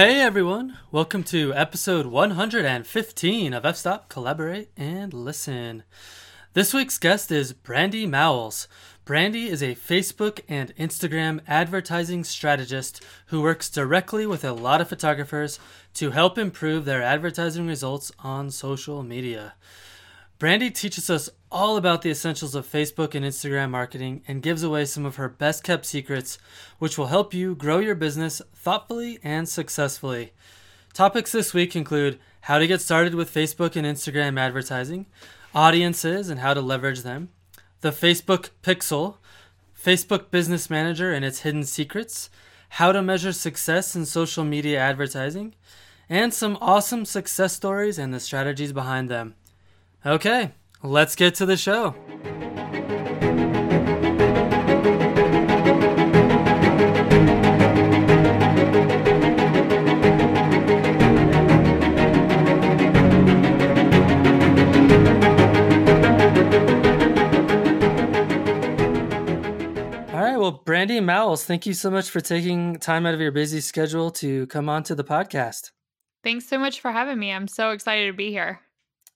Hey everyone. Welcome to episode 115 of F Stop Collaborate and Listen. This week's guest is Brandy Mowles. Brandy is a Facebook and Instagram advertising strategist who works directly with a lot of photographers to help improve their advertising results on social media. Brandy teaches us all about the essentials of Facebook and Instagram marketing and gives away some of her best kept secrets, which will help you grow your business thoughtfully and successfully. Topics this week include how to get started with Facebook and Instagram advertising, audiences and how to leverage them, the Facebook Pixel, Facebook Business Manager and its hidden secrets, how to measure success in social media advertising, and some awesome success stories and the strategies behind them. Okay, let's get to the show. All right, well, Brandy Mowles, thank you so much for taking time out of your busy schedule to come on to the podcast. Thanks so much for having me. I'm so excited to be here.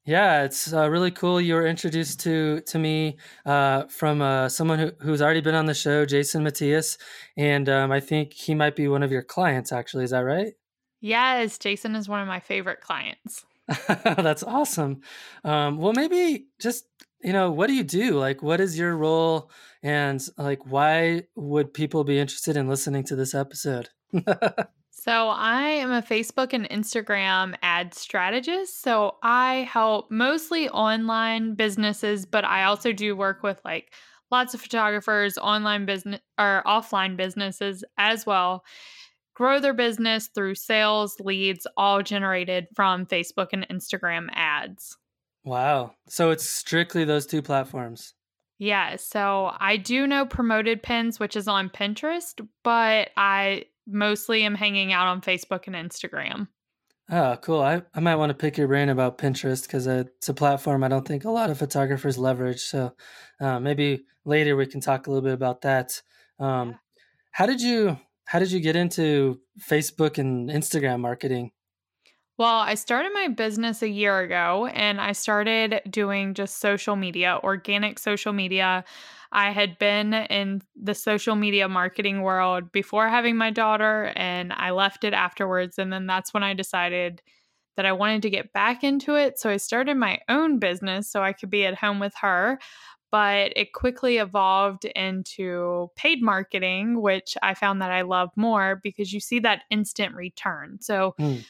Yeah, it's uh, really cool. You were introduced to to me uh, from uh, someone who, who's already been on the show, Jason Matthias, and um, I think he might be one of your clients. Actually, is that right? Yes, Jason is one of my favorite clients. That's awesome. Um, well, maybe just you know, what do you do? Like, what is your role, and like, why would people be interested in listening to this episode? So, I am a Facebook and Instagram ad strategist. So, I help mostly online businesses, but I also do work with like lots of photographers, online business or offline businesses as well, grow their business through sales, leads, all generated from Facebook and Instagram ads. Wow. So, it's strictly those two platforms. Yeah, so I do know promoted pins, which is on Pinterest, but I mostly am hanging out on Facebook and Instagram. Oh, cool. I, I might want to pick your brain about Pinterest because it's a platform I don't think a lot of photographers leverage. So uh, maybe later we can talk a little bit about that. Um, Yeah. how did you how did you get into Facebook and Instagram marketing? Well, I started my business a year ago and I started doing just social media, organic social media. I had been in the social media marketing world before having my daughter and I left it afterwards. And then that's when I decided that I wanted to get back into it. So I started my own business so I could be at home with her. But it quickly evolved into paid marketing, which I found that I love more because you see that instant return. So, Hmm.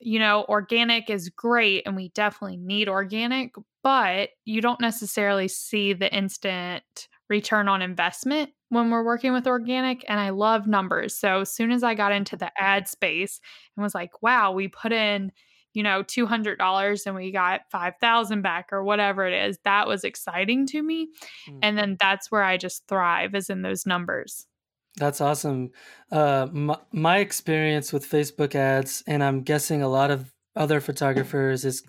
You know, organic is great and we definitely need organic, but you don't necessarily see the instant return on investment when we're working with organic. And I love numbers. So as soon as I got into the ad space and was like, wow, we put in, you know, $200 and we got 5,000 back or whatever it is, that was exciting to me. Hmm. And then that's where I just thrive is in those numbers. That's awesome. Uh, my, my experience with Facebook ads, and I'm guessing a lot of other photographers, is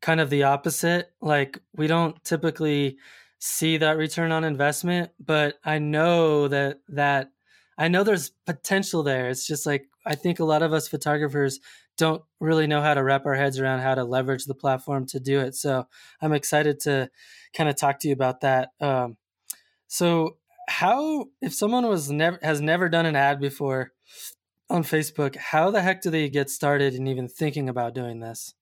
kind of the opposite. Like, we don't typically see that return on investment, but I know that that I know there's potential there. It's just like I think a lot of us photographers don't really know how to wrap our heads around how to leverage the platform to do it. So I'm excited to kind of talk to you about that. Um, so how if someone was never has never done an ad before on Facebook, how the heck do they get started in even thinking about doing this?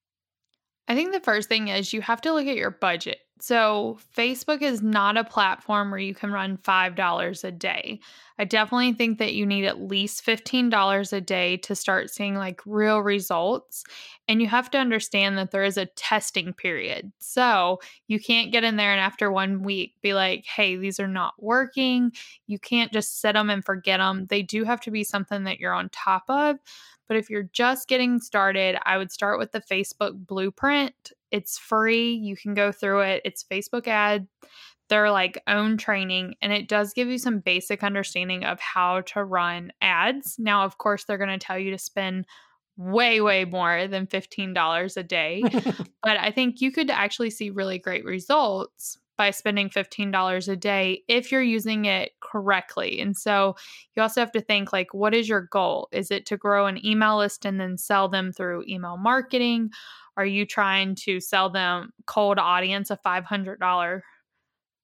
I think the first thing is you have to look at your budget. So, Facebook is not a platform where you can run $5 a day. I definitely think that you need at least $15 a day to start seeing like real results. And you have to understand that there is a testing period. So, you can't get in there and after one week be like, hey, these are not working. You can't just set them and forget them. They do have to be something that you're on top of. But if you're just getting started, I would start with the Facebook blueprint. It's free. You can go through it. It's Facebook ad. They're like own training and it does give you some basic understanding of how to run ads. Now, of course, they're going to tell you to spend way, way more than $15 a day. but I think you could actually see really great results by spending $15 a day if you're using it correctly. And so you also have to think like what is your goal? Is it to grow an email list and then sell them through email marketing? Are you trying to sell them cold audience a $500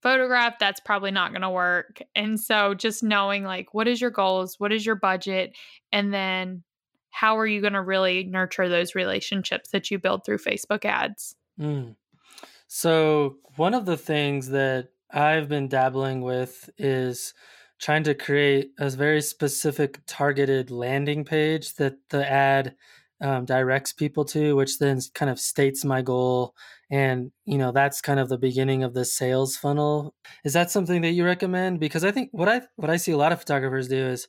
photograph? That's probably not going to work. And so just knowing like what is your goals? What is your budget? And then how are you going to really nurture those relationships that you build through Facebook ads? Mm. So, one of the things that I've been dabbling with is trying to create a very specific targeted landing page that the ad um, directs people to, which then kind of states my goal. And, you know, that's kind of the beginning of the sales funnel. Is that something that you recommend? Because I think what I, what I see a lot of photographers do is,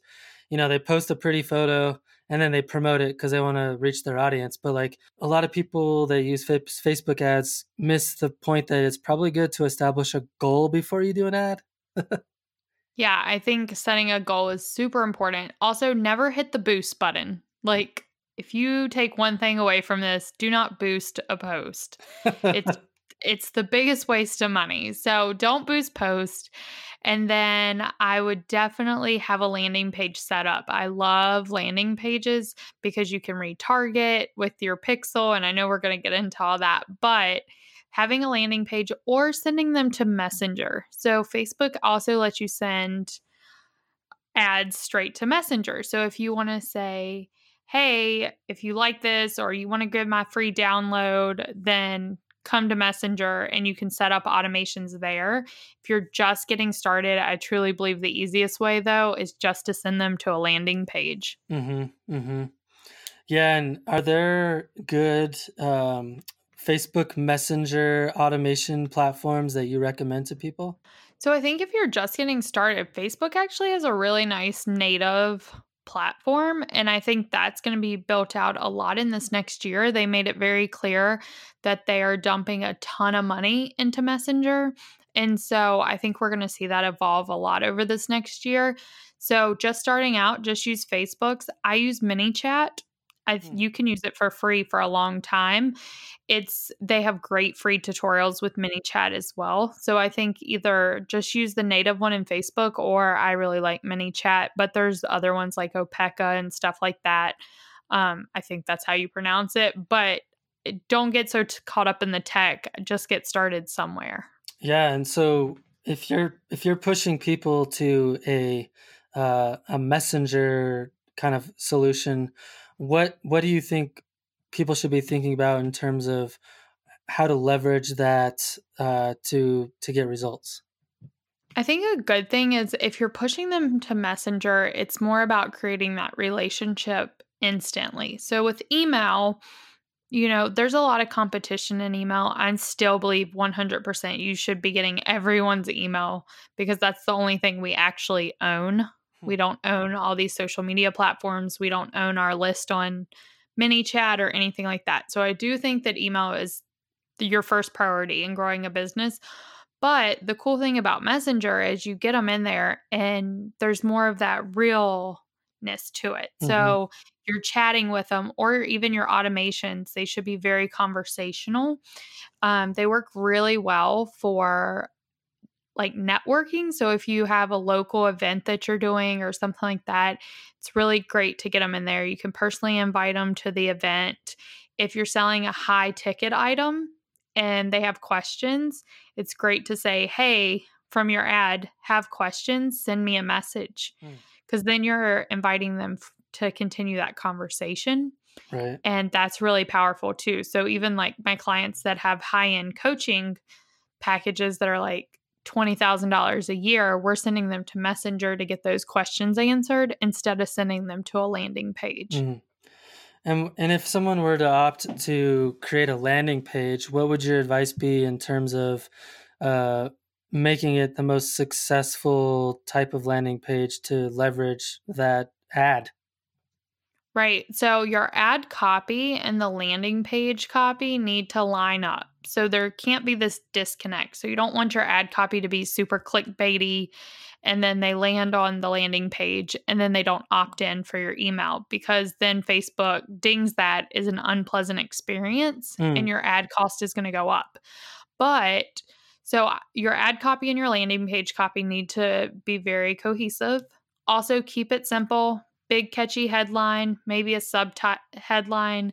you know, they post a pretty photo and then they promote it because they want to reach their audience. But like a lot of people that use Facebook ads miss the point that it's probably good to establish a goal before you do an ad. yeah, I think setting a goal is super important. Also, never hit the boost button. Like, if you take one thing away from this, do not boost a post. It's it's the biggest waste of money. So don't boost post. And then I would definitely have a landing page set up. I love landing pages because you can retarget with your pixel. And I know we're going to get into all that, but having a landing page or sending them to Messenger. So Facebook also lets you send ads straight to Messenger. So if you want to say, hey, if you like this or you want to get my free download, then come to Messenger and you can set up automations there. If you're just getting started, I truly believe the easiest way though is just to send them to a landing page. Mm-hmm. Mm-hmm. Yeah, and are there good um, Facebook Messenger automation platforms that you recommend to people? So I think if you're just getting started, Facebook actually has a really nice native platform. And I think that's going to be built out a lot in this next year. They made it very clear that they are dumping a ton of money into Messenger. And so I think we're going to see that evolve a lot over this next year. So just starting out, just use Facebook's. I use ManyChat I, hmm. you can use it for free for a long time. It's they have great free tutorials with ManyChat as well. So I think either just use the native one in Facebook or I really like ManyChat, but there's other ones like Opeka and stuff like that. Um, I think that's how you pronounce it, but don't get so t- caught up in the tech. Just get started somewhere. Yeah, and so if you're if you're pushing people to a uh, a messenger kind of solution, what what do you think people should be thinking about in terms of how to leverage that uh, to to get results? I think a good thing is if you're pushing them to Messenger, it's more about creating that relationship instantly. So with email, you know, there's a lot of competition in email. I still believe 100% you should be getting everyone's email because that's the only thing we actually own. We don't own all these social media platforms. We don't own our list on ManyChat or anything like that. So I do think that email is your first priority in growing a business. But the cool thing about Messenger is you get them in there and there's more of that realness to it. Mm-hmm. So you're chatting with them or even your automations, they should be very conversational. Um, they work really well for like networking. So if you have a local event that you're doing or something like that, it's really great to get them in there. You can personally invite them to the event. If you're selling a high ticket item and they have questions, it's great to say, "Hey, from your ad, have questions, send me a message." Because hmm. then you're inviting them f- to continue that conversation. Right. And that's really powerful too. So even like my clients that have high end coaching packages that are like $20,000 a year, we're sending them to Messenger to get those questions answered instead of sending them to a landing page. Mm-hmm. And and if someone were to opt to create a landing page, what would your advice be in terms of uh, making it the most successful type of landing page to leverage that ad? Right. So your ad copy and the landing page copy need to line up. So there can't be this disconnect. So you don't want your ad copy to be super clickbaity and then they land on the landing page and then they don't opt in for your email because then Facebook dings that as an unpleasant experience mm. and your ad cost is going to go up. But So uh, your ad copy and your landing page copy need to be very cohesive. Also, keep it simple. Big catchy headline, maybe a sub headline,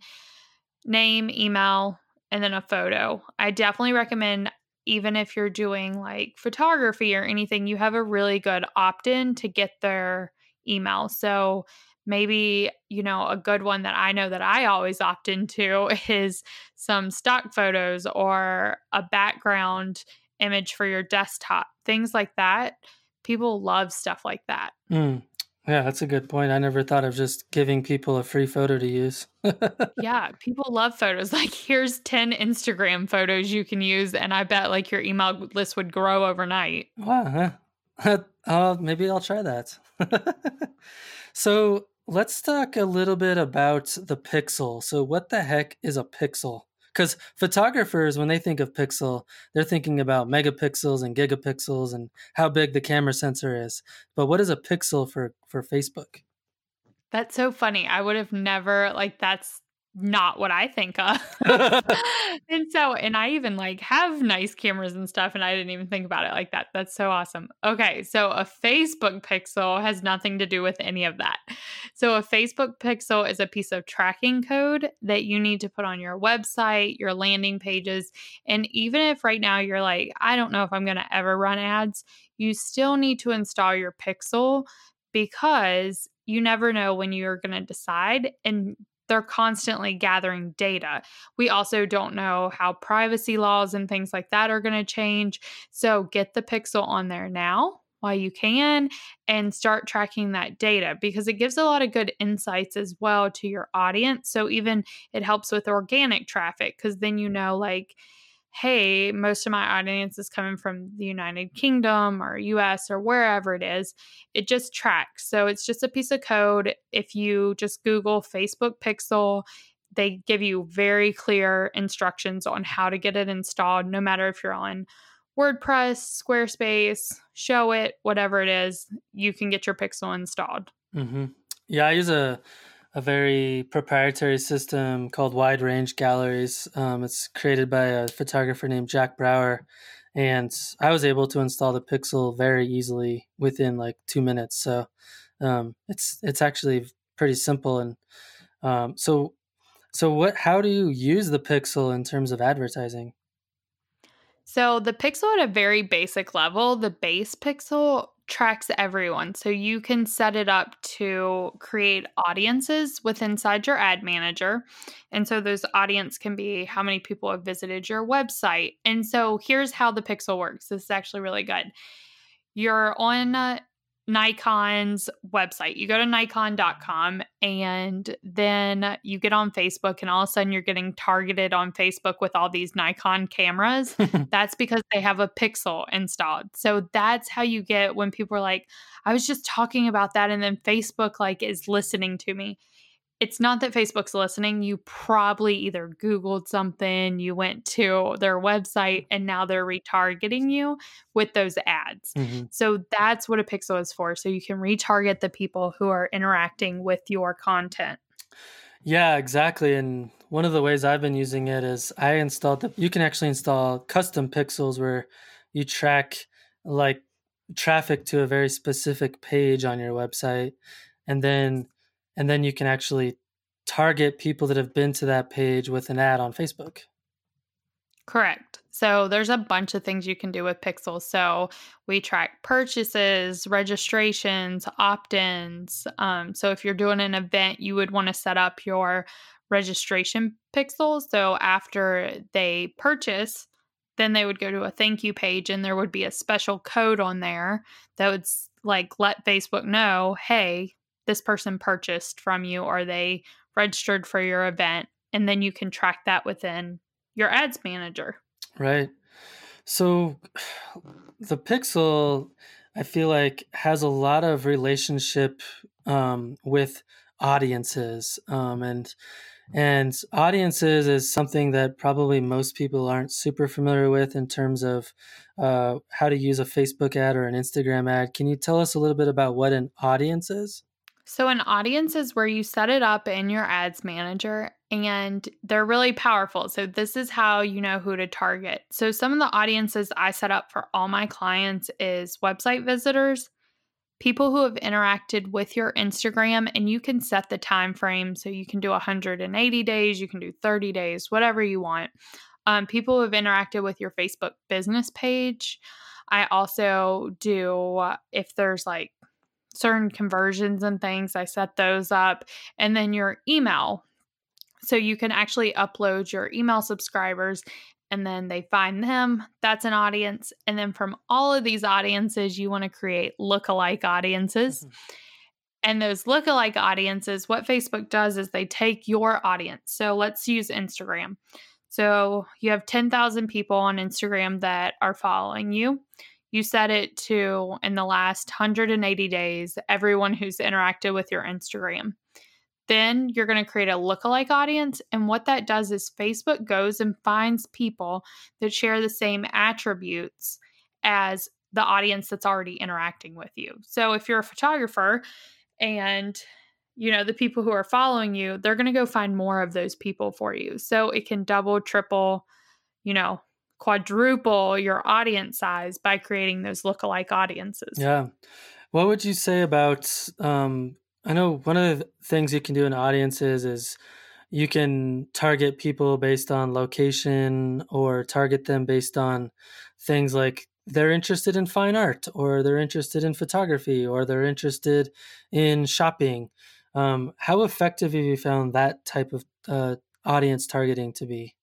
name, email, and then a photo. I definitely recommend even if you're doing like photography or anything, you have a really good opt in to get their email. So maybe, you know, a good one that I know that I always opt into is some stock photos or a background image for your desktop, things like that. People love stuff like that. Mm. Yeah, that's a good point. I never thought of just giving people a free photo to use. yeah, people love photos. Like, here's 10 Instagram photos you can use, and I bet like your email list would grow overnight. Wow. Uh, maybe I'll try that. so, let's talk a little bit about the pixel. So, what the heck is a pixel? Because photographers when they think of pixel they're thinking about megapixels and gigapixels and how big the camera sensor is. But what is a pixel for for facebook? That's so funny. I would have never like that's not what I think of. and so, and I even like have nice cameras and stuff, and I didn't even think about it like that. That's so awesome. Okay, so a Facebook pixel has nothing to do with any of that. So, a Facebook pixel is a piece of tracking code that you need to put on your website, your landing pages. And even if right now you're like, I don't know if I'm going to ever run ads, you still need to install your pixel because you never know when you're going to decide and they're constantly gathering data. We also don't know how privacy laws and things like that are going to change. So get the pixel on there now while you can and start tracking that data because it gives a lot of good insights as well to your audience. So even it helps with organic traffic because then you mm. know, like, hey, most of my audience is coming from the United Kingdom or US or wherever it is, it just tracks. So it's just a piece of code. If you just Google Facebook Pixel, they give you very clear instructions on how to get it installed, no matter if you're on WordPress, Squarespace, Showit, whatever it is, you can get your Pixel installed. Mm-hmm. Yeah, I use a a very proprietary system called Wide Range Galleries. Um, it's created by a photographer named Jack Brower, and I was able to install the Pixel very easily within like two minutes. So um, it's it's actually pretty simple. And um, so so what? How do you use the Pixel in terms of advertising? So the Pixel at a very basic level, the base Pixel tracks everyone. So you can set it up to create audiences with inside your ad manager. And so those audience can be how many people have visited your website. And so here's how the pixel works. This is actually really good. You're on uh, Nikon's website. You go to nikon.com and then you get on Facebook, and all of a sudden you're getting targeted on Facebook with all these Nikon cameras. that's because they have a pixel installed. So that's how you get when people are like, I was just talking about that, and then Facebook like is listening to me it's not that Facebook's listening. You probably either Googled something, you went to their website, and now they're retargeting you with those ads. Mm-hmm. So that's what a pixel is for. So you can retarget the people who are interacting with your content. Yeah, exactly. And one of the ways I've been using it is I installed the, you can actually install custom pixels where you track like traffic to a very specific page on your website. And then and then you can actually target people that have been to that page with an ad on Facebook. Correct. So there's a bunch of things you can do with Pixel. So we track purchases, registrations, opt-ins. Um, so if you're doing an event, you would want to set up your registration pixel. So after they purchase, then they would go to a thank you page, and there would be a special code on there that would like let Facebook know, hey, this person purchased from you or they registered for your event and then you can track that within your ads manager. Right. So the pixel i feel like has a lot of relationship um, with audiences um, and and audiences is something that probably most people aren't super familiar with in terms of uh, how to use a facebook ad or an instagram ad. Can you tell us a little bit about what an audience is So, an audience is where you set it up in your ads manager and they're really powerful. So, this is how you know who to target. So, some of the audiences I set up for all my clients is website visitors, people who have interacted with your Instagram, and you can set the time frame. So, you can do 180 days, you can do 30 days, whatever you want. Um, people who have interacted with your Facebook business page. I also do, if there's like certain conversions and things. I set those up. And then your email. So you can actually upload your email subscribers and then they find them. That's an audience. And then from all of these audiences, you want to create lookalike audiences. Mm-hmm. And those lookalike audiences, what Facebook does is they take your audience. So let's use Instagram. So you have 10,000 people on Instagram that are following you you set it to in the last 180 days, everyone who's interacted with your Instagram. Then you're going to create a lookalike audience. And what that does is Facebook goes and finds people that share the same attributes as the audience that's already interacting with you. So if you're a photographer and you know the people who are following you, they're going to go find more of those people for you. So it can double, triple, you know, quadruple your audience size by creating those lookalike audiences. Yeah. What would you say about um I know one of the things you can do in audiences is you can target people based on location or target them based on things like they're interested in fine art or they're interested in photography or they're interested in shopping. Um, how effective have you found that type of uh, audience targeting to be?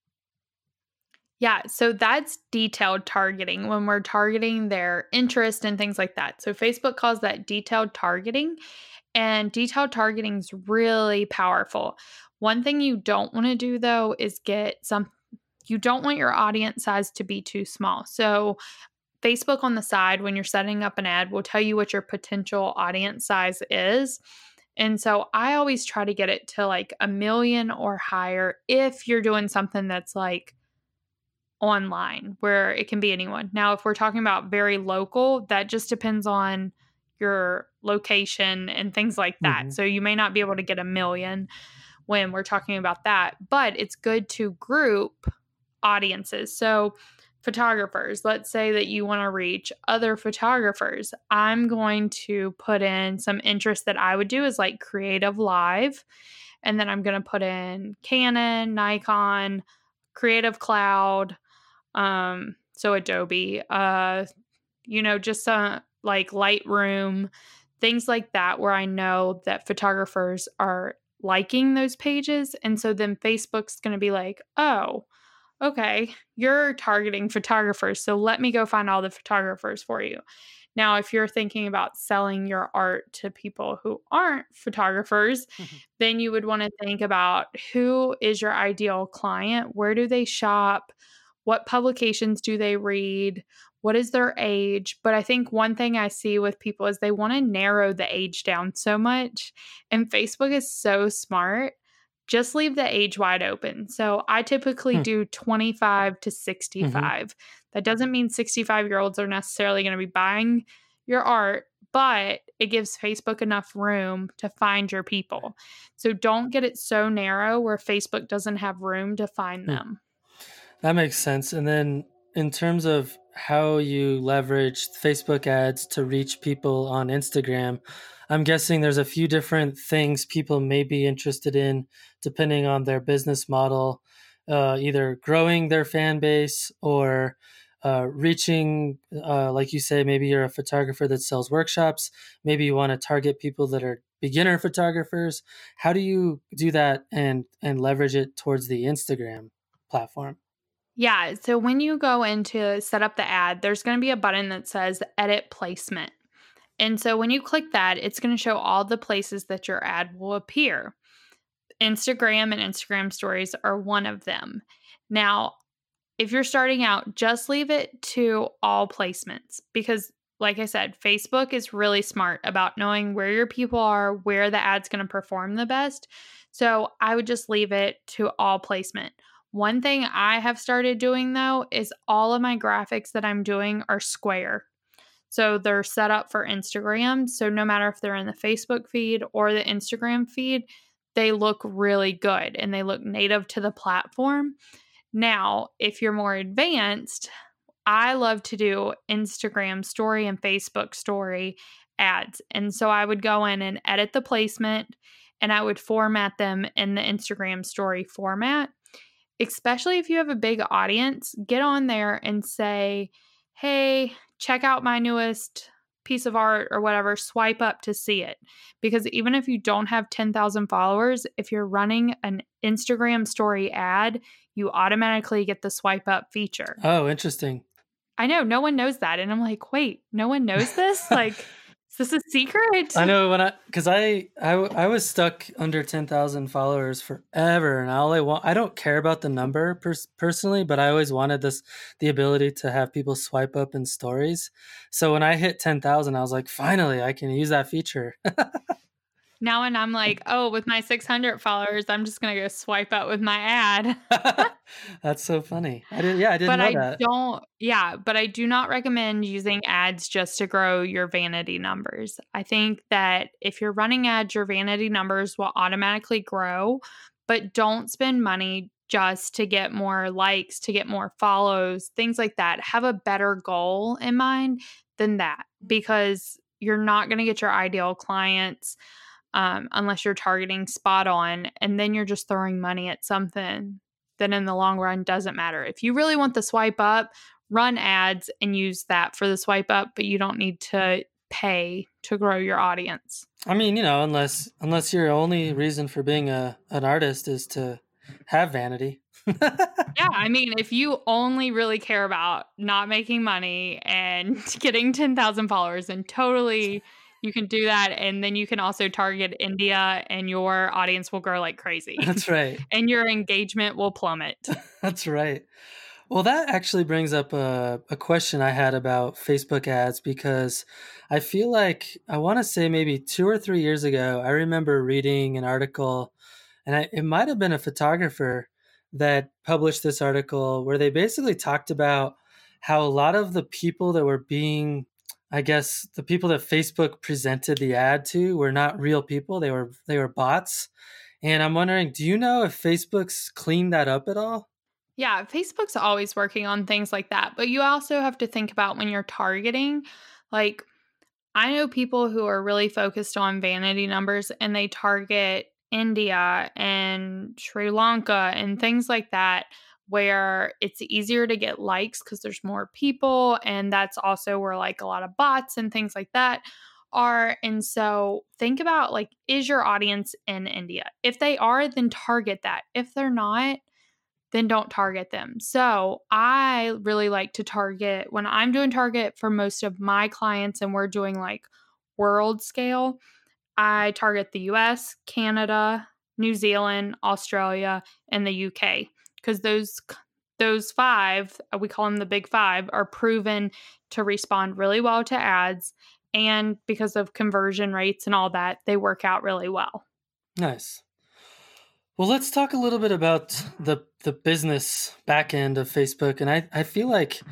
Yeah, so that's detailed targeting when we're targeting their interest and things like that. So Facebook calls that detailed targeting, and detailed targeting is really powerful. One thing you don't want to do though is get some you don't want your audience size to be too small. So Facebook on the side when you're setting up an ad will tell you what your potential audience size is. And so I always try to get it to like a million or higher if you're doing something that's like online where it can be anyone. Now, if we're talking about very local, that just depends on your location and things like that. Mm-hmm. So you may not be able to get a million when we're talking about that, but it's good to group audiences. So photographers, let's say that you want to reach other photographers. I'm going to put in some interest that I would do is like CreativeLive and then I'm going to put in Canon, Nikon, Creative Cloud, um, so Adobe, uh, you know, just uh, like Lightroom, things like that, where I know that photographers are liking those pages. And so then Facebook's going to be like, oh, okay, you're targeting photographers. So let me go find all the photographers for you. Now, if you're thinking about selling your art to people who aren't photographers, mm-hmm. then you would want to think about who is your ideal client? Where do they shop? What publications do they read what is their age but i think one thing i see with people is they want to narrow the age down so much and facebook is so smart just leave the age wide open so i typically hmm. do 25 to mm-hmm. 65 mm-hmm. that doesn't mean 65 year olds are necessarily going to be buying your art but it gives Facebook enough room to find your people. So don't get it so narrow where Facebook doesn't have room to find hmm. them. That makes sense. And then in terms of how you leverage Facebook ads to reach people on Instagram, I'm guessing there's a few different things people may be interested in depending on their business model, uh, either growing their fan base or uh, reaching, uh, like you say, maybe you're a photographer that sells workshops. Maybe you want to target people that are beginner photographers. How do you do that and and leverage it towards the Instagram platform? Yeah. So when you go into set up the ad, there's going to be a button that says edit placement. And so when you click that, it's going to show all the places that your ad will appear. Instagram and Instagram stories are one of them. Now, if you're starting out, just leave it to all placements because, like I said, Facebook is really smart about knowing where your people are, where the ad's going to perform the best. So I would just leave it to all placement. One thing I have started doing though is all of my graphics that I'm doing are square. So they're set up for Instagram. So no matter if they're in the Facebook feed or the Instagram feed, they look really good and they look native to the platform. Now, if you're more advanced, I love to do Instagram story and Facebook story ads. And so I would go in and edit the placement and I would format them in the Instagram story format. Especially if you have a big audience, get on there and say, hey, check out my newest piece of art or whatever, swipe up to see it. Because even if you don't have 10,000 followers, if you're running an Instagram story ad, you automatically get the swipe up feature. Oh, interesting. I know no one knows that. And I'm like, wait, no one knows this? like, is this a secret? I know when I because I, I I was stuck under ten thousand followers forever, and I want I don't care about the number pers- personally, but I always wanted this the ability to have people swipe up in stories. So when I hit ten thousand, I was like, finally, I can use that feature. now and I'm like, oh, with my 600 followers, I'm just gonna go swipe out with my ad. That's so funny. I didn't. Yeah, I didn't but know I that. don't. Yeah, but I do not recommend using ads just to grow your vanity numbers. I think that if you're running ads, your vanity numbers will automatically grow, but don't spend money just to get more likes, to get more follows, things like that. Have a better goal in mind than that because you're not going to get your ideal clients um, unless you're targeting spot on and then you're just throwing money at something that in the long run doesn't matter. If you really want the swipe up, run ads and use that for the swipe up, but you don't need to pay to grow your audience. I mean, you know, unless unless your only reason for being a an artist is to have vanity. yeah, I mean, if you only really care about not making money and getting 10,000 followers and totally you can do that and then you can also target India and your audience will grow like crazy. That's right. and your engagement will plummet. That's right. Well, that actually brings up a, a question I had about Facebook ads because I feel like I want to say maybe two or three years ago, I remember reading an article, and I, it might have been a photographer that published this article where they basically talked about how a lot of the people that were being I guess the people that Facebook presented the ad to were not real people. They were they were bots. And I'm wondering, do you know if Facebook's cleaned that up at all? Yeah, Facebook's always working on things like that. But you also have to think about when you're targeting, like I know people who are really focused on vanity numbers and they target India and Sri Lanka and things like that where it's easier to get likes because there's more people and that's also where like a lot of bots and things like that are and so think about like is your audience in India? If they are then target that. If they're not then don't target them. So i really like to target when i'm doing target for most of my clients and we're doing like world scale i target the us canada new zealand australia and the uk because those those five uh, we call them the big five are proven to respond really well to ads and because of conversion rates and all that they work out really well. Nice. Well let's talk a little bit about the the business back end of facebook and i i feel like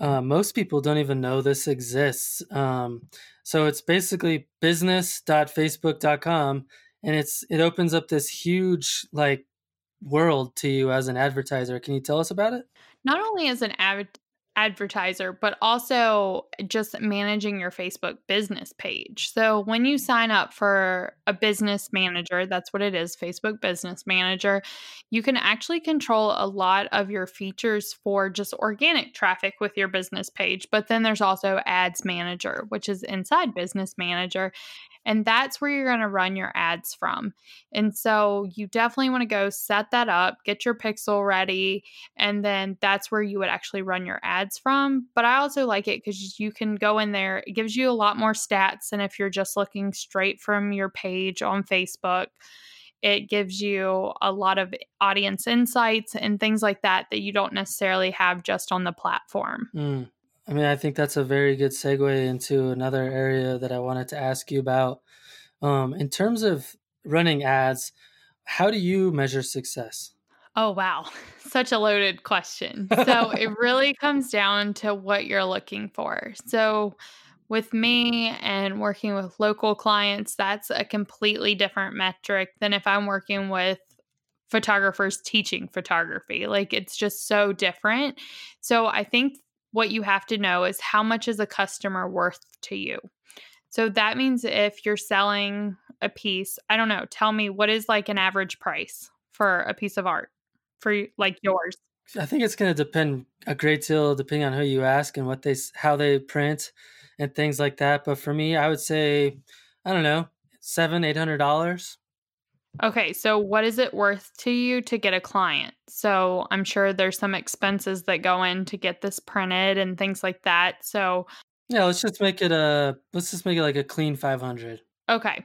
uh, most people don't even know this exists um, so it's basically business.facebook.com and it's it opens up this huge like world to you as an advertiser. Can you tell us about it? Not only as an ad- advertiser, but also just managing your Facebook business page. So when you sign up for a business manager, that's what it is Facebook Business Manager, you can actually control a lot of your features for just organic traffic with your business page. But then there's also Ads Manager, which is inside Business Manager. And that's where you're going to run your ads from. And so you definitely want to go set that up, get your pixel ready, and then that's where you would actually run your ads from. But I also like it because you can go in there, it gives you a lot more stats than if you're just looking straight from your page on Facebook. It gives you a lot of audience insights and things like that that you don't necessarily have just on the platform. Mm. I mean, I think that's a very good segue into another area that I wanted to ask you about. Um, in terms of running ads, how do you measure success? Oh, wow. Such a loaded question. So it really comes down to what you're looking for. So with me and working with local clients, that's a completely different metric than if I'm working with photographers teaching photography. Like it's just so different. So I think what you have to know is how much is a customer worth to you? So that means if you're selling a piece, I don't know, tell me what is like an average price for a piece of art for like yours? I think it's going to depend a great deal depending on who you ask and what they how they print and things like that. But for me, I would say I don't know seven eight hundred dollars. Okay, so what is it worth to you to get a client? So I'm sure there's some expenses that go in to get this printed and things like that. So yeah, let's just make it a let's just make it like a clean five hundred. Okay.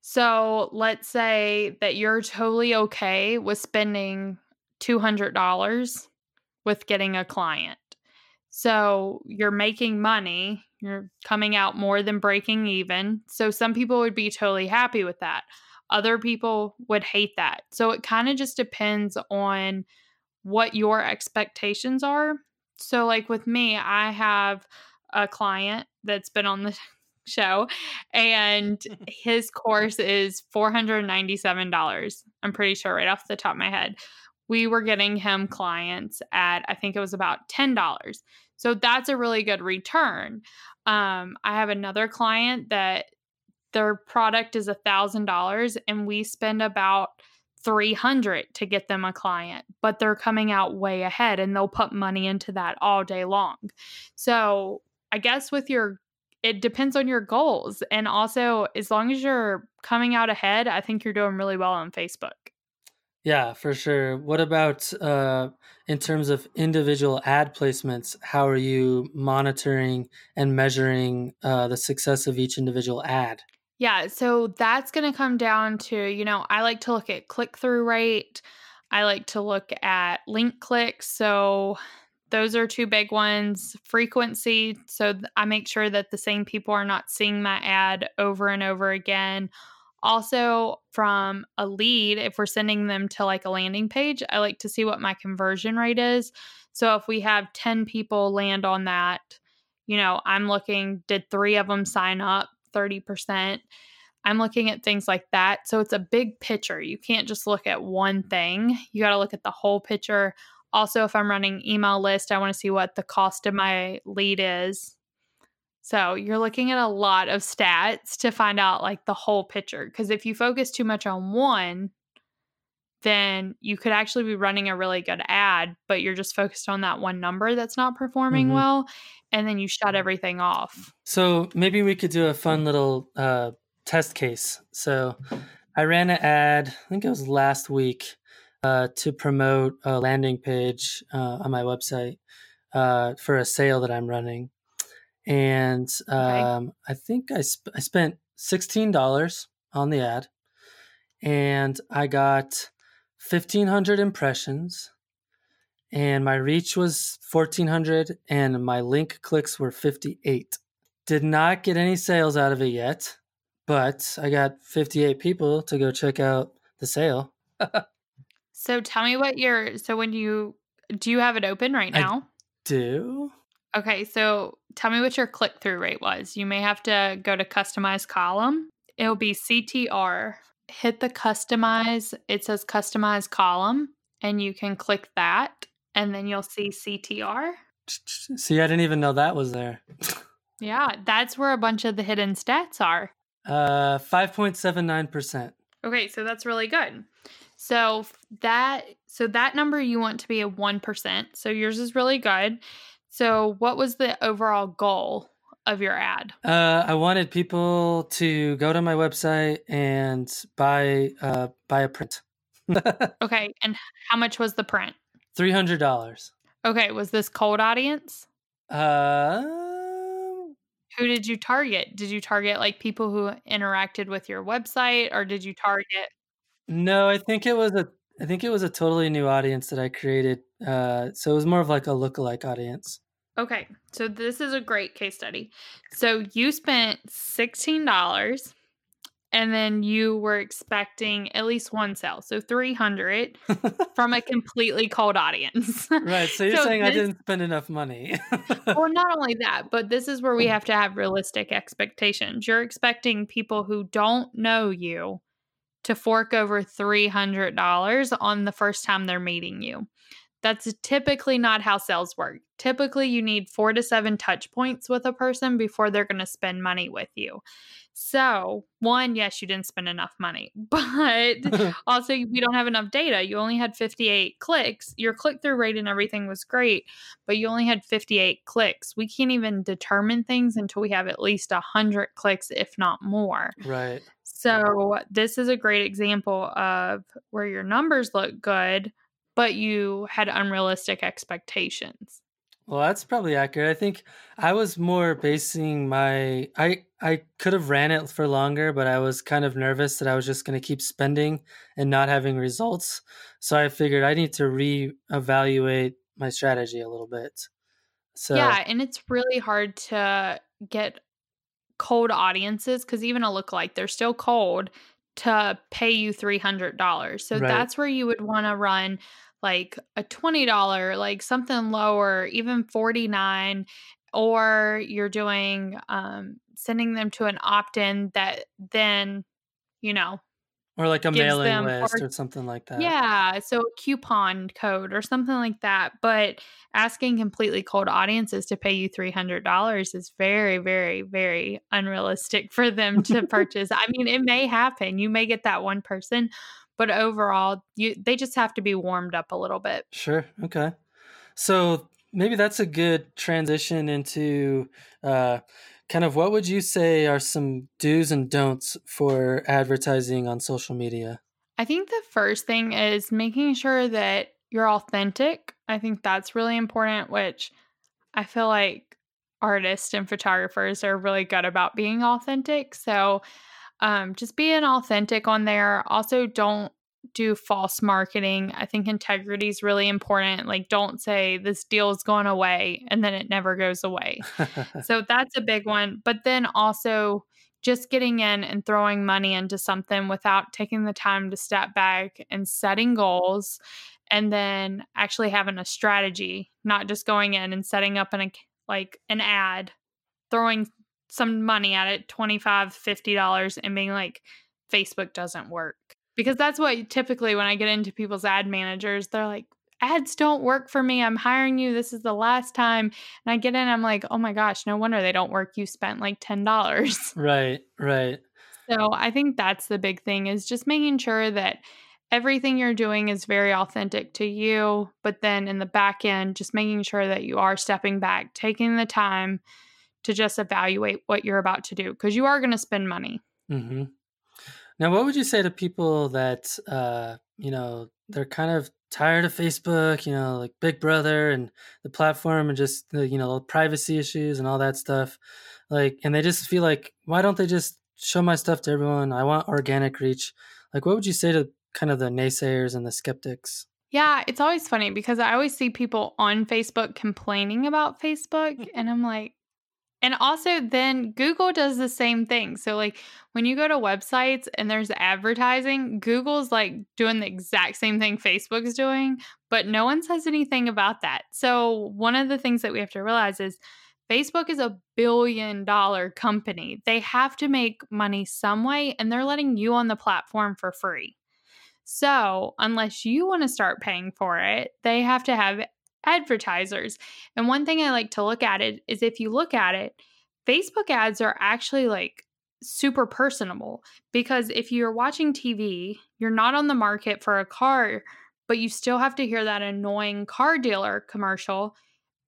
So let's say that you're totally okay with spending $200 with getting a client. So you're making money, you're coming out more than breaking even. So some people would be totally happy with that. Other people would hate that. So it kind of just depends on what your expectations are. So, like with me, I have a client that's been on the show and his course is $497 i'm pretty sure right off the top of my head we were getting him clients at i think it was about $10 so that's a really good return um, i have another client that their product is a thousand dollars and we spend about 300 to get them a client but they're coming out way ahead and they'll put money into that all day long so i guess with your it depends on your goals. And also, as long as you're coming out ahead, I think you're doing really well on Facebook. Yeah, for sure. What about uh, in terms of individual ad placements? How are you monitoring and measuring uh, the success of each individual ad? Yeah, so that's going to come down to, you know, I like to look at click through rate. I like to look at link clicks. So those are two big ones. Frequency. So I make sure that the same people are not seeing my ad over and over again. Also, from a lead, if we're sending them to like a landing page, I like to see what my conversion rate is. So if we have 10 people land on that, you know, I'm looking, did three of them sign up? 30%. I'm looking at things like that. So it's a big picture. You can't just look at one mm-hmm. thing. You got to look at the whole picture. Also, if I'm running email list, I want to see what the cost of my lead is. So you're looking at a lot of stats to find out like the whole picture. Because if you focus too much on one, then you could actually be running a really good ad, but you're just focused on that one number that's not performing mm-hmm. well. And then you shut everything off. So maybe we could do a fun little uh, test case. So I ran an ad, I think it was last week, uh, to promote a landing page uh, on my website uh, for a sale that I'm running. And um, okay. I think I, sp- I spent $16 on the ad and I got 1,500 impressions and my reach was 1,400 and my link clicks were 58. Did not get any sales out of it yet, but I got 58 people to go check out the sale. So tell me what your so when you do you have it open right now? I do. Okay, so tell me what your click through rate was. You may have to go to customize column. It'll be CTR. Hit the customize. It says customize column, and you can click that, and then you'll see CTR. See, I didn't even know that was there. yeah, that's where a bunch of the hidden stats are. Uh, five point seven nine percent. Okay, so that's really good. So that so that number you want to be a 1%. So yours is really good. So what was the overall goal of your ad? Uh, I wanted people to go to my website and buy uh, buy a print. okay, and how much was the print? Three hundred dollars. Okay, was this cold audience? Uh, who did you target? Did you target like people who interacted with your website, or did you target no, I think it was a I think it was a totally new audience that I created. Uh, so it was more of like a lookalike audience. Okay, so this is a great case study. So you spent sixteen dollars, and then you were expecting at least one sale, so 300 from a completely cold audience. right. So you're so saying this, I didn't spend enough money. well, not only that, but this is where we mm. have to have realistic expectations. You're expecting people who don't know you to fork over $300 on the first time they're meeting you. That's typically not how sales work. Typically, you need four to seven touch points with a person before they're going to spend money with you. So, one, yes, you didn't spend enough money, but also we don't have enough data. You only had 58 clicks. Your click through rate and everything was great, but you only had 58 clicks. We can't even determine things until we have at least 100 clicks, if not more. Right. So, this is a great example of where your numbers look good but you had unrealistic expectations. Well, that's probably accurate. I think I was more basing my I I could have ran it for longer, but I was kind of nervous that I was just going to keep spending and not having results. So I figured I need to reevaluate my strategy a little bit. So Yeah, and it's really hard to get cold audiences cuz even a lookalike they're still cold to pay you $300. So right. that's where you would want to run like a $20, like something lower, even 49 or you're doing um sending them to an opt-in that then, you know, or like a mailing list or, or, something like that. Yeah, so a coupon code or something like that. But asking completely cold audiences to pay you $300 is very, very, very unrealistic for them to purchase. I mean, it may happen. You may get that one person, but overall, you they just have to be warmed up a little bit. Sure. Okay. So maybe that's a good transition into uh, kind of what would you say are some do's and don'ts for advertising on social media? I think the first thing is making sure that you're authentic. I think that's really important, which I feel like artists and photographers are really good about being authentic. So, um, just being authentic on there. Also, don't do false marketing. I think integrity is really important. Like, don't say this deal is going away and then it never goes away. so, that's a big one. But then also, just getting in and throwing money into something without taking the time to step back and setting goals and then actually having a strategy, not just going in and setting up an like an ad, throwing some money at it, $25, $50 and being like Facebook doesn't work because that's what typically when I get into people's ad managers, they're like, ads don't work for me. I'm hiring you. This is the last time. And I get in, I'm like, oh my gosh, no wonder they don't work. You spent like $10. Right, right. So I think that's the big thing is just making sure that everything you're doing is very authentic to you. But then in the back end, just making sure that you are stepping back, taking the time to just evaluate what you're about to do because you are going to spend money. Mm-hmm. Now, what would you say to people that, uh, you know, they're kind of tired of Facebook, you know, like Big Brother and the platform and just, the, you know, privacy issues and all that stuff? Like, and they just feel like, why don't they just show my stuff to everyone? I want organic reach. Like, what would you say to kind of the naysayers and the skeptics? Yeah, it's always funny because I always see people on Facebook complaining about Facebook, mm. and I'm like, and also, then Google does the same thing. So, like when you go to websites and there's advertising, Google's like doing the exact same thing Facebook's doing, but no one says anything about that. So, one of the things that we have to realize is Facebook is a billion dollar company. They have to make money some way, and they're letting you on the platform for free. So, unless you want to start paying for it, they have to have advertisers. And one thing I like to look at it is if you look at it, Facebook ads are actually like super personable because if you're watching TV, you're not on the market for a car, but you still have to hear that annoying car dealer commercial.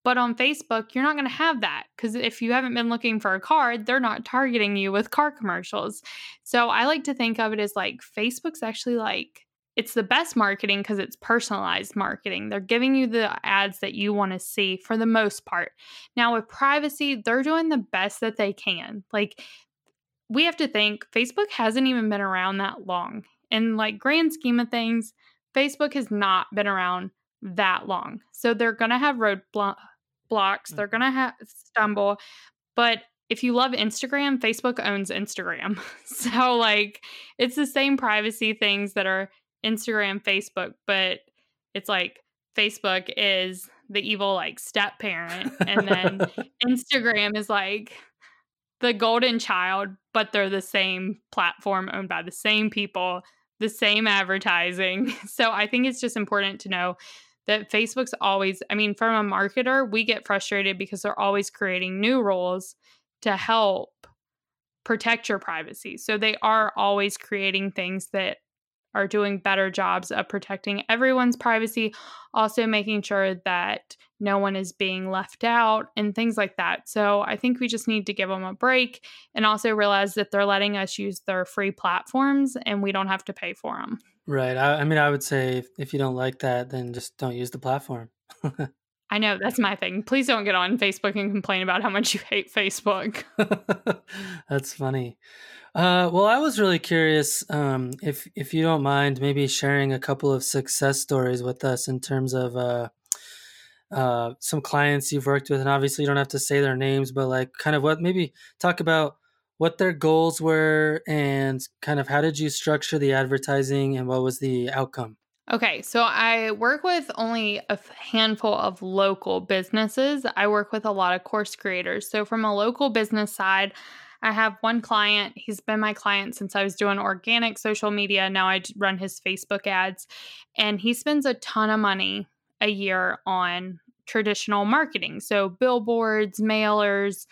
But on Facebook, you're not going to have that because if you haven't been looking for a car, they're not targeting you with car commercials. So I like to think of it as like Facebook's actually like it's the best marketing because it's personalized marketing. They're giving you the ads that you want to see for the most part. Now, with privacy, they're doing the best that they can. Like, we have to think Facebook hasn't even been around that long. In like grand scheme of things, Facebook has not been around that long. So they're going to have roadblocks, blo- they're mm-hmm. going to have stumble, but if you love Instagram, Facebook owns Instagram. So, like, it's the same privacy things that are Instagram, Facebook, but it's like Facebook is the evil, like, step parent. And then Instagram is like the golden child, but they're the same platform owned by the same people, the same advertising. So, I think it's just important to know that Facebook's always, I mean, from a marketer, we get frustrated because they're always creating new rules to help protect your privacy. So they are always creating things that are doing better jobs of protecting everyone's privacy, also making sure that no one is being left out and things like that. So I think we just need to give them a break and also realize that they're letting us use their free platforms and we don't have to pay for them. Right. I, I mean, I would say if, if you don't like that, then just don't use the platform. I know that's my thing. Please don't get on Facebook and complain about how much you hate Facebook. that's funny. Uh, well, I was really curious um, if if you don't mind, maybe sharing a couple of success stories with us in terms of uh, uh, some clients you've worked with, and obviously you don't have to say their names, but like kind of what maybe talk about what their goals were and kind of how did you structure the advertising and what was the outcome? Okay, so I work with only a handful of local businesses. I work with a lot of course creators. So, from a local business side, I have one client. He's been my client since I was doing organic social media. Now I run his Facebook ads, and he spends a ton of money a year on traditional marketing. So, billboards, mailers,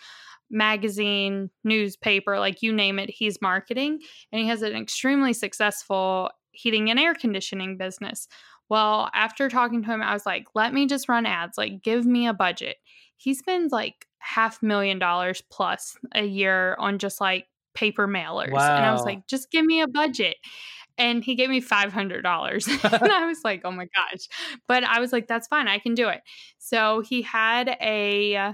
magazine, newspaper, like you name it, he's marketing. And he has an extremely successful heating and air conditioning business. Well, after talking to him, I was like, let me just run ads, like, give me a budget. He spends like half million dollars plus a year on just like paper mailers. Wow. And I was like, just give me a budget. And he gave me $500. and I was like, oh my gosh. But I was like, that's fine. I can do it. So he had a uh,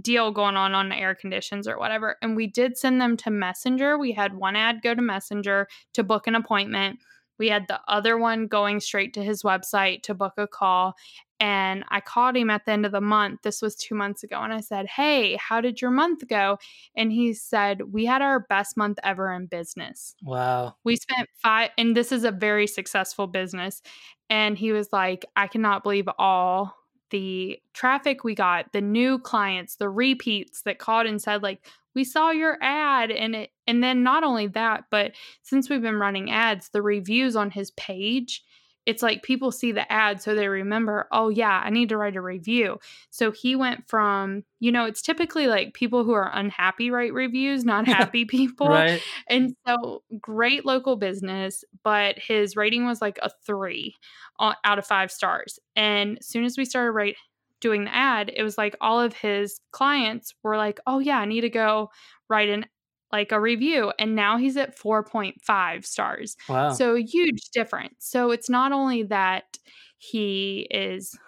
deal going on on air conditions or whatever. And we did send them to Messenger. We had one ad go to Messenger to book an appointment. We had the other one going straight to his website to book a call. And I called him at the end of the month. This was two months ago. And I said, Hey, how did your month go? And he said, We had our best month ever in business. Wow. We spent five, and this is a very successful business. And he was like, I cannot believe all the traffic we got, the new clients, the repeats that called and said, like, we saw your ad and it and then not only that but since we've been running ads the reviews on his page it's like people see the ad so they remember oh yeah i need to write a review. So he went from you know it's typically like people who are unhappy write reviews not happy people. Right. and so great local business but his rating was like a three out of five stars. And as soon as we started write doing the ad, it was like all of his clients were like, "Oh yeah, I need to go write an like a review." And now he's at 4.5 stars. Wow. So huge difference. So it's not only that he is,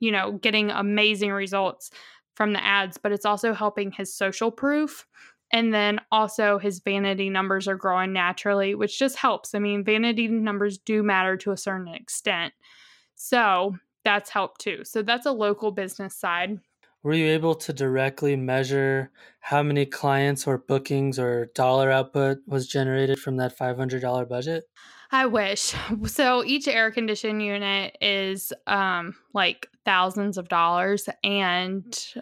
you know, getting amazing results from the ads, but it's also helping his social proof. And then also his vanity numbers are growing naturally, which just helps. I mean, vanity numbers do matter to a certain extent. So that's helped too. So that's a local business side. Were you able to directly measure how many clients or bookings or dollar output was generated from that $500 budget? I wish. So each air condition unit is um like thousands of dollars and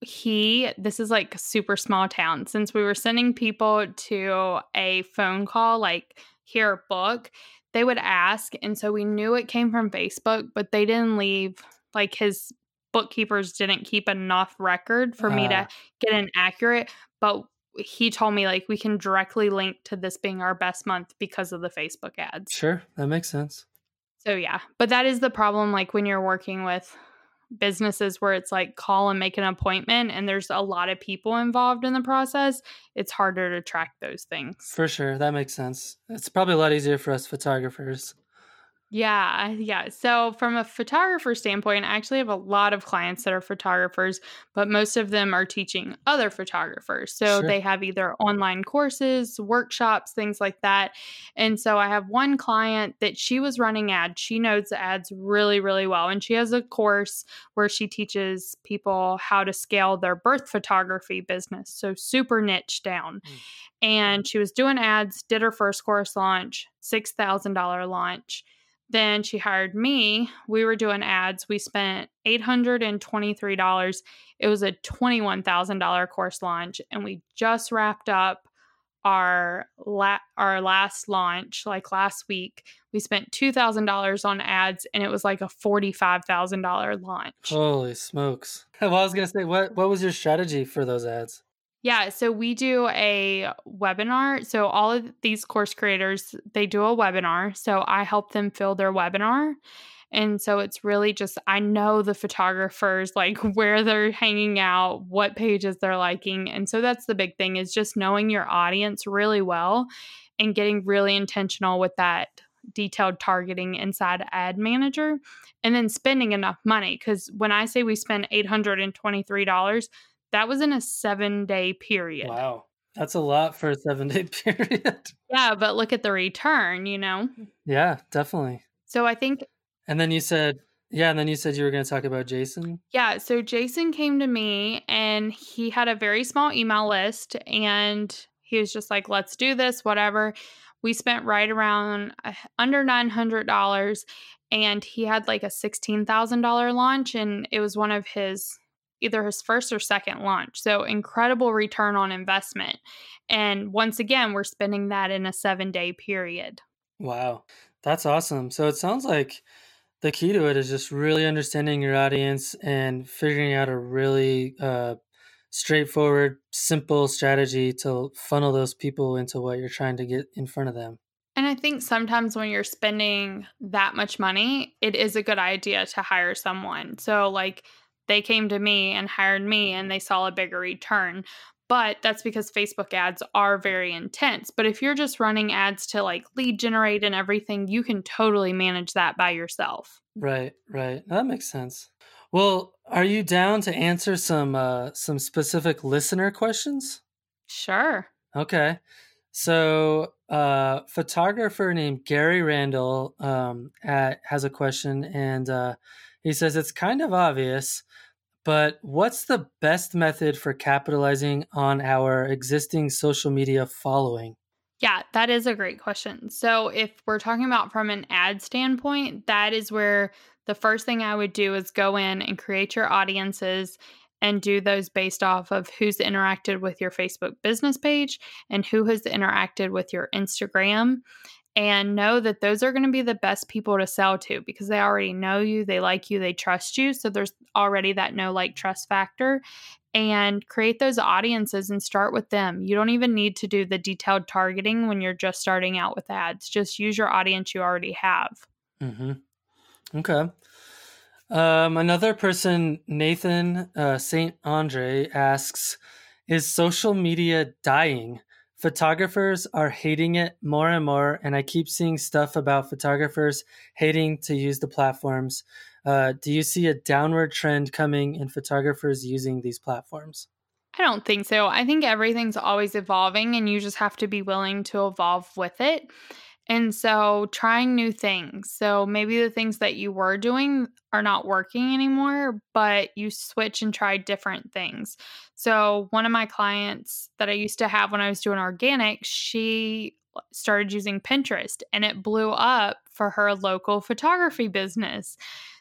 he this is like super small town since we were sending people to a phone call like here book they would ask. And so we knew it came from Facebook, but they didn't leave, like his bookkeepers didn't keep enough record for uh. me to ah. get an accurate. But he told me, like, we can directly link to this being our best month because of the Facebook ads. Sure. That makes sense. So, yeah. But that is the problem, like, when you're working with businesses where it's like call and make an appointment and there's a lot of people involved in the process, it's harder to track those things. For sure. That makes sense. It's probably a lot easier for us photographers. Yeah, yeah. So, from a photographer standpoint, I actually have a lot of clients that are photographers, but most of them are teaching other photographers. So, Sure. they have either online courses, workshops, things like that. And so, I have one client that she was running ads. She knows ads really, really well. And she has a course where she teaches people how to scale their birth photography business. So, super niche down. Mm. And she was doing ads, did her first course launch, $6,000 launch then she hired me. We were doing ads. We spent $823. It was a $21,000 course launch and we just wrapped up our la- our last launch like last week. We spent $2,000 on ads and it was like a $45,000 launch. Holy smokes. Well, I was going to say, what, what was your strategy for those ads? Yeah, so we do a webinar. So all of these course creators, they do a webinar. So I help them fill their webinar. And so it's really just I know the photographers like where they're hanging out, what pages they're liking. And so that's the big thing is just knowing your audience really well and getting really intentional with that detailed targeting inside ad manager and then spending enough money cuz when I say we spend $823 that was in a seven day period. Wow. That's a lot for a seven day period. Yeah, but look at the return, you know? yeah, definitely. So I think, And then you said, yeah, and then you said you were going to talk about Jason. yeah, so Jason came to me and he had a very small email list and he was just like, let's do this, whatever. We spent right around under $900 and he had like a $16,000 launch and it was one of his either his first or second launch. So incredible return on investment. And once again, we're spending that in a seven day period. Wow. That's awesome. So it sounds like the key to it is just really understanding your audience and figuring out a really uh, straightforward, simple strategy to funnel those people into what you're trying to get in front of them. And I think sometimes when you're spending that much money, it is a good idea to hire someone. So, like, they came to me and hired me and they saw a bigger return. But that's because Facebook ads are very intense. But if you're just running ads to like lead generate and everything, you can totally manage that by yourself. Right, right. That makes sense. Well, are you down to answer some uh, some specific listener questions? Sure. Okay. So, uh, photographer named Gary Randall um, at, has a question, and uh, he says it's kind of obvious, but what's the best method for capitalizing on our existing social media following? Yeah, that is a great question. So, if we're talking about from an ad standpoint, that is where the first thing I would do is go in and create your audiences and do those based off of who's interacted with your Facebook business page and who has interacted with your Instagram. And know that those are going to be the best people to sell to because they already know you, they like you, they trust you. So there's already that no like trust factor. And create those audiences and start with them. You don't even need to do the detailed targeting when you're just starting out with ads. Just use your audience you already have. Mm-hmm. Okay. Um, another person, Nathan uh, St. Andre, asks Is social media dying? Photographers are hating it more and more, and I keep seeing stuff about photographers hating to use the platforms. Uh, do you see a downward trend coming in photographers using these platforms? I don't think so. I think everything's always evolving, and you just have to be willing to evolve with it. And so, trying new things. So, maybe the things that you were doing are not working anymore, but you switch and try different things. So, one of my clients that I used to have when I was doing organic, she started using Pinterest and it blew up for her local photography business.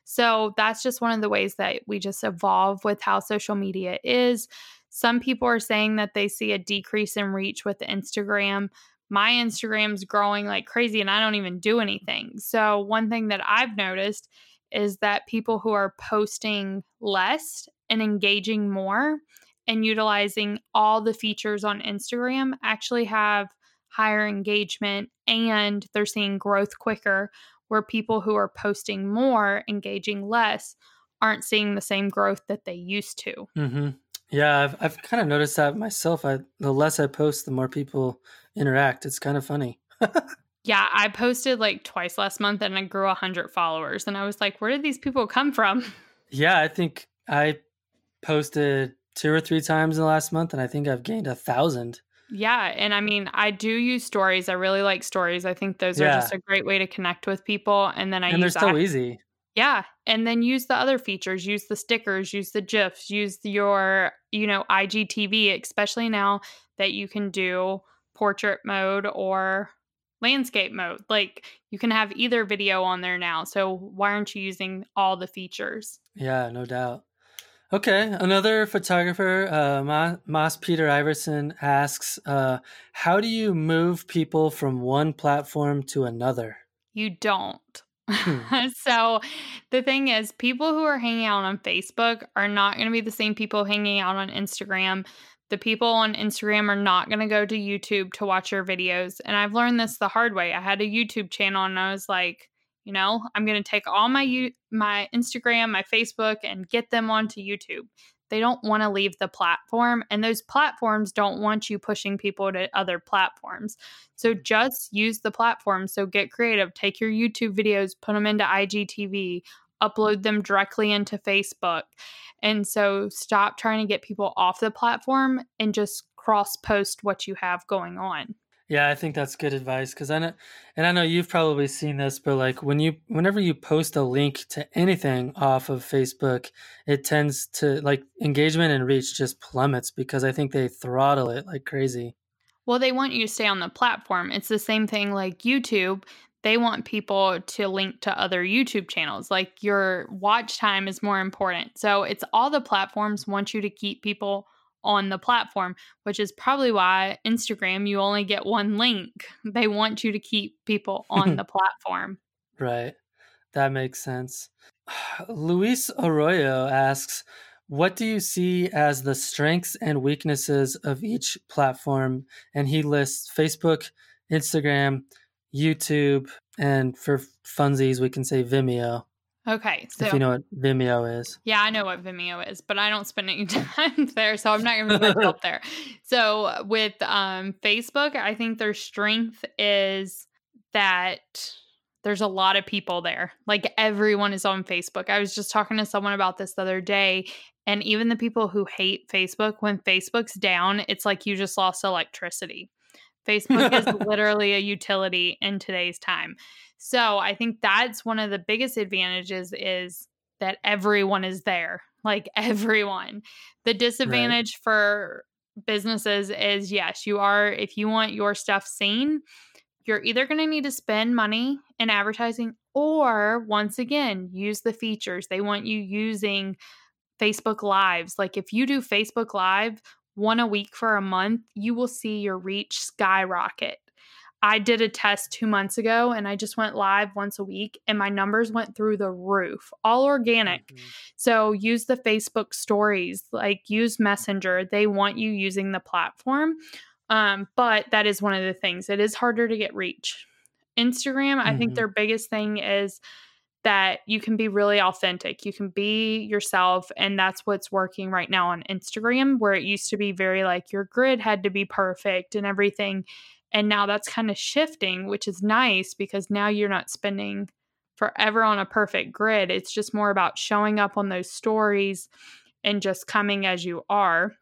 So, that's just one of the ways that we just evolve with how social media is. Some people are saying that they see a decrease in reach with Instagram my Instagram's growing like crazy and I don't even do anything. So, one thing that I've noticed is that people who are posting less and engaging more and utilizing all the features on Instagram actually have higher engagement and they're seeing growth quicker, where people who are posting more, engaging less, aren't seeing the same growth that they used to. Mm-hmm. Yeah, I've, I've kind of noticed that myself. I, the less I post, the more people interact. It's kind of funny. Yeah, I posted like twice last month and I grew 100 followers. And I was like, where did these people come from? Yeah, I think I posted two or three times in the last month and I think I've gained a thousand. Yeah. And I mean, I do use stories. I really like stories. I think those yeah. are just a great way to connect with people. And then I and they're so easy. Yeah. And then use the other features, use the stickers, use the GIFs, use your, you know, IGTV, especially now that you can do portrait mode or landscape mode. Like you can have either video on there now. So why aren't you using all the features? Yeah, no doubt. Okay, another photographer, uh, Mads Peter Iversen asks, uh, "How do you move people from one platform to another?" You don't. Hmm. so the thing is, people who are hanging out on Facebook are not going to be the same people hanging out on Instagram. The people on Instagram are not going to go to YouTube to watch your videos. And I've learned this the hard way. I had a YouTube channel and I was like, you know, I'm going to take all my my Instagram, my Facebook and get them onto YouTube. They don't want to leave the platform and those platforms don't want you pushing people to other platforms. So mm. just use the platform. So get creative. Take your YouTube videos, put them into IGTV, upload them directly into Facebook. And so stop trying to get people off the platform and just cross post what you have going on. Yeah, I think that's good advice because I know, and I know you've probably seen this, but like when you, whenever you post a link to anything off of Facebook, it tends to like engagement and reach just plummets because I think they throttle it like crazy. Well, they want you to stay on the platform. It's the same thing like YouTube they want people to link to other YouTube channels. Like your watch time is more important. So it's all the platforms want you to keep people on the platform, which is probably why Instagram, you only get one link. They want you to keep people on the platform. Right. That makes sense. Luis Arroyo asks, what do you see as the strengths and weaknesses of each platform? And he lists Facebook, Instagram, YouTube, and for funsies, we can say Vimeo. Okay, so if you know what Vimeo is, yeah, I know what Vimeo is, but I don't spend any time there, so I'm not going to be much help there. So with um, Facebook, I think their strength is that there's a lot of people there. Like everyone is on Facebook. I was just talking to someone about this the other day, and even the people who hate Facebook, when Facebook's down, it's like you just lost electricity. Facebook is literally a utility in today's time. So I think that's one of the biggest advantages is that everyone is there, like everyone. The disadvantage right. for businesses is yes, you are, if you want your stuff seen, you're either going to need to spend money in advertising or once again, use the features. They want you using Facebook Lives. Like if you do Facebook Live one a week for a month, you will see your reach skyrocket. I did a test two months ago and I just went live once a week and my numbers went through the roof, all organic. Mm-hmm. So use the Facebook stories, like use Messenger. They want you using the platform. Um, but that is one of the things. It is harder to get reach. Instagram, mm-hmm. I think mm-hmm. their biggest thing is that you can be really authentic. You can be yourself. And that's what's working right now on Instagram, where it used to be very like your grid had to be perfect and everything. And now that's kind of shifting, which is nice because now you're not spending forever on a perfect grid. It's just more about showing up on those stories and just coming as you are.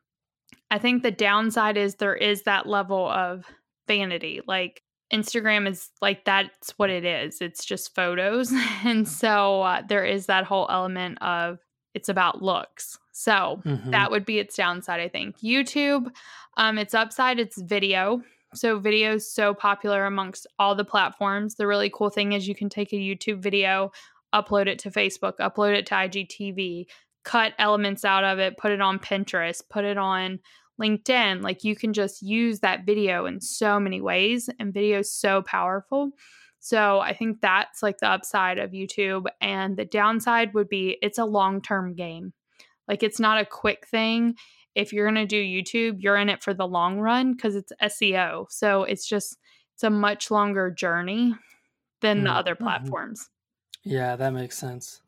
I think the downside is there is that level of vanity. Like Instagram is like that's what it is. It's just photos. and so uh, there is that whole element of it's about looks. So mm-hmm. that would be its downside, I think. YouTube, um, its upside, it's video. So video is so popular amongst all the platforms. The really cool thing is you can take a YouTube video, upload it to Facebook, upload it to IGTV, cut elements out of it, put it on Pinterest, put it on LinkedIn, like you can just use that video in so many ways, and video is so powerful. So I think that's like the upside of YouTube. And the downside would be it's a long term game. Like it's not a quick thing. If you're going to do YouTube, you're in it for the long run because it's SEO. So it's just, it's a much longer journey than mm the other mm-hmm. platforms. Yeah, that makes sense.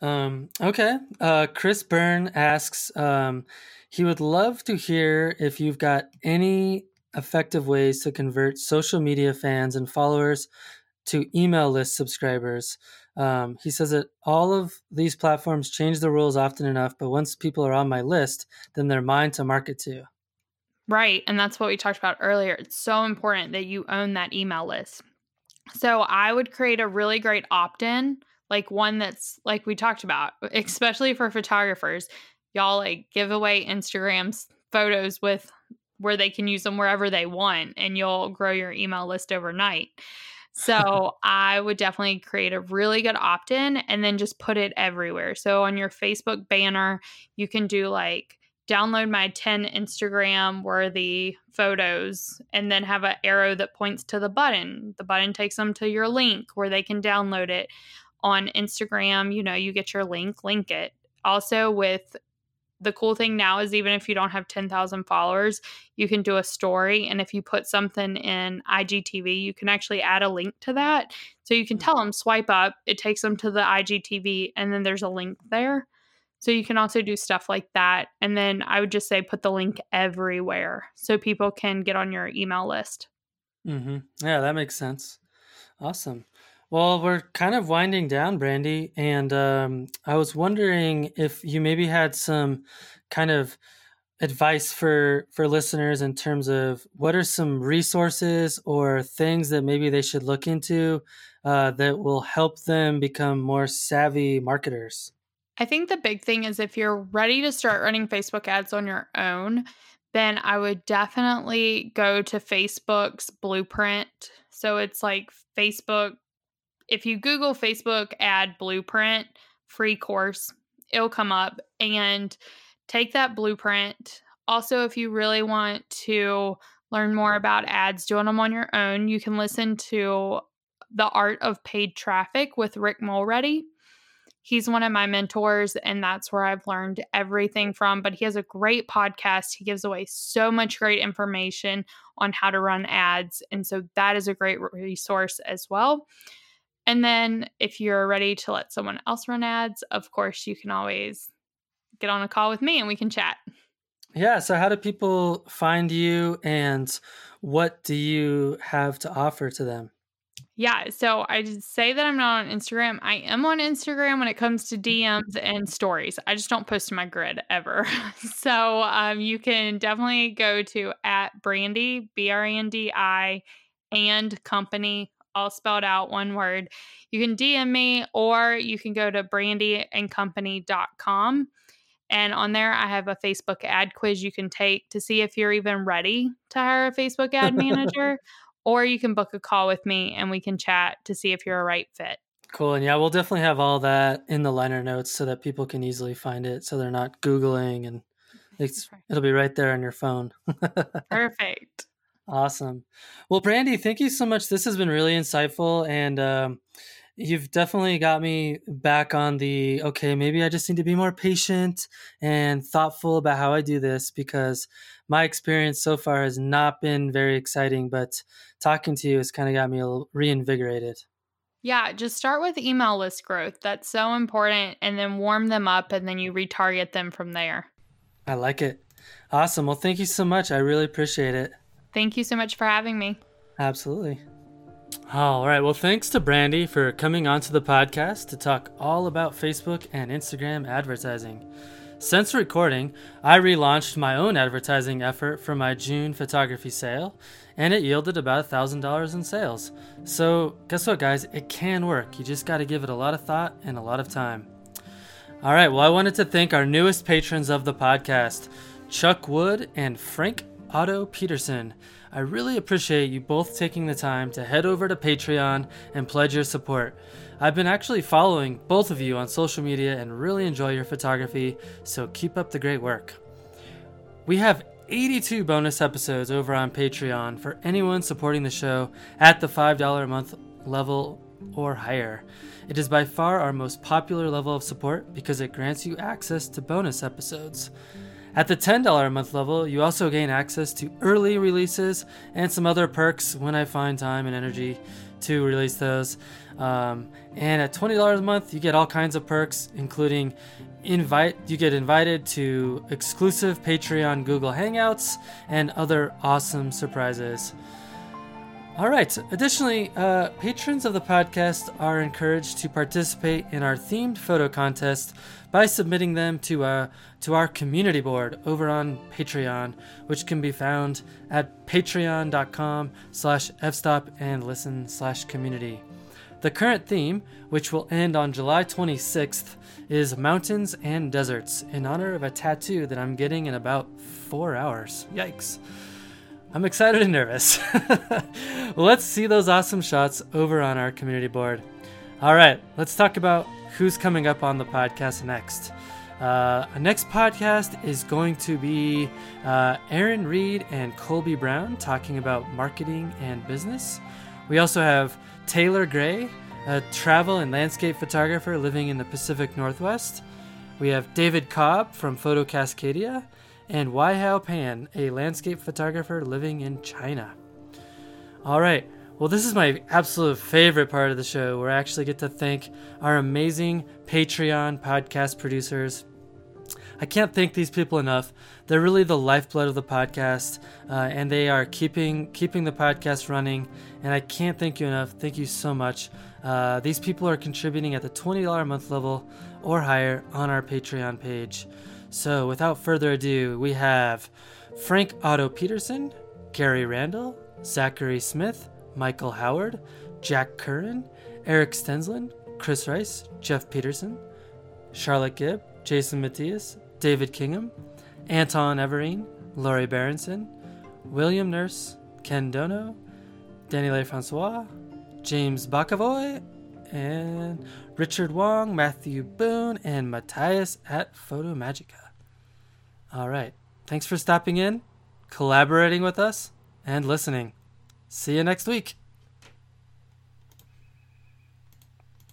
Um, okay. Uh, Chris Byrne asks, um, he would love to hear if you've got any effective ways to convert social media fans and followers to email list subscribers. Um, he says that all of these platforms change the rules often enough, but once people are on my list, then they're mine to market to. Right. And that's what we talked about earlier. It's so important that you own that email list. So I would create a really great opt in, like one that's like we talked about, especially for photographers. Y'all like give away Instagram's photos with where they can use them wherever they want, and you'll grow your email list overnight. So I would definitely create a really good opt in and then just put it everywhere. So on your Facebook banner, you can do like, download my 10 Instagram worthy photos and then have an arrow that points to the button. The button takes them to your link where they can download it. On Instagram, you know, you get your link, link it. Also, with the cool thing now is even if you don't have 10,000 followers, you can do a story. And if you put something in IGTV, you can actually add a link to that. So you can tell them swipe up, it takes them to the IGTV, and then there's a link there. So you can also do stuff like that. And then I would just say put the link everywhere so people can get on your email list. Mm-hmm. Yeah, that makes sense. Awesome. Well, we're kind of winding down, Brandi, and um, I was wondering if you maybe had some kind of advice for for listeners in terms of what are some resources or things that maybe they should look into uh, that will help them become more savvy marketers. I think the big thing is if you're ready to start running Facebook ads on your own, then I would definitely go to Facebook's blueprint. So it's like Facebook, if you Google Facebook ad blueprint free course, it'll come up and take that blueprint. Also, if you really want to learn more about ads, doing them on your own, you can listen to The Art of Paid Traffic with Rick Mulready he's one of my mentors and that's where I've learned everything from. But he has a great podcast. He gives away so much great information on how to run ads. And so that is a great resource as well. And then if you're ready to let someone else run ads, of course, you can always get on a call with me and we can chat. Yeah. So, how do people find you and what do you have to offer to them? Yeah, so I say that I'm not on Instagram. I am on Instagram when it comes to DMs and stories. I just don't post to my grid ever. so um, you can definitely go to at Brandi, B R A N D I, and company, all spelled out one word. You can DM me or you can go to brandiandcompany.com. And on there, I have a Facebook ad quiz you can take to see if you're even ready to hire a Facebook ad manager or you can book a call with me and we can chat to see if you're a right fit. Cool. And yeah, we'll definitely have all that in the liner notes so that people can easily find it so they're not Googling and it's, it'll be right there on your phone. Perfect. Awesome. Well, Brandi, thank you so much. This has been really insightful. And um, you've definitely got me back on the okay, maybe I just need to be more patient and thoughtful about how I do this because my experience so far has not been very exciting, but talking to you has kind of got me reinvigorated. Yeah, just start with email list growth. That's so important. And then warm them up and then you retarget them from there. I like it. Awesome. Well, thank you so much. I really appreciate it. Thank you so much for having me. Absolutely. All right. Well, thanks to Brandi for coming onto the podcast to talk all about Facebook and Instagram advertising. Since recording, I relaunched my own advertising effort for my June photography sale, and it yielded about $1,000 in sales. So, guess what, guys? It can work. You just got to give it a lot of thought and a lot of time. All right, well, I wanted to thank our newest patrons of the podcast, Chuck Wood and Frank Otto Peterson. I really appreciate you both taking the time to head over to Patreon and pledge your support. I've been actually following both of you on social media and really enjoy your photography, so keep up the great work. We have 82 bonus episodes over on Patreon for anyone supporting the show at the $5 a month level or higher. It is by far our most popular level of support because it grants you access to bonus episodes. At the $10 a month level, you also gain access to early releases and some other perks when I find time and energy to release those. Um, and at $20 a month, you get all kinds of perks, including invite you get invited to exclusive Patreon Google Hangouts and other awesome surprises. All right. Additionally, uh, patrons of the podcast are encouraged to participate in our themed photo contest by submitting them to uh, to our community board over on Patreon, which can be found at patreon.com slash fstop and listen slash community. The current theme, which will end on July 26th, is mountains and deserts in honor of a tattoo that I'm getting in about four hours. Yikes. I'm excited and nervous. let's see those awesome shots over on our community board. All right, let's talk about who's coming up on the podcast next. Uh, next podcast is going to be uh, Aaron Reed and Colby Brown talking about marketing and business. We also have Taylor Gray, a travel and landscape photographer living in the Pacific Northwest. We have David Cobb from Photo Cascadia and Wai Hao Pan, a landscape photographer living in China. All right, well, this is my absolute favorite part of the show where I actually get to thank our amazing Patreon podcast producers. I can't thank these people enough. They're really the lifeblood of the podcast, uh, and they are keeping keeping the podcast running. And I can't thank you enough. Thank you so much. Uh, these people are contributing at the twenty dollar a month level or higher on our Patreon page. So, without further ado, we have Frank Otto Peterson, Gary Randall, Zachary Smith, Michael Howard, Jack Curran, Eric Stensland, Chris Rice, Jeff Peterson, Charlotte Gibb, Jason Matthias, David Kingham, Anton Everine, Laurie Berenson, William Nurse, Ken Dono, Daniele Francois, James Bakavoy, and Richard Wong, Matthew Boone, and Matthias at Photomagica. All right. Thanks for stopping in, collaborating with us, and listening. See you next week.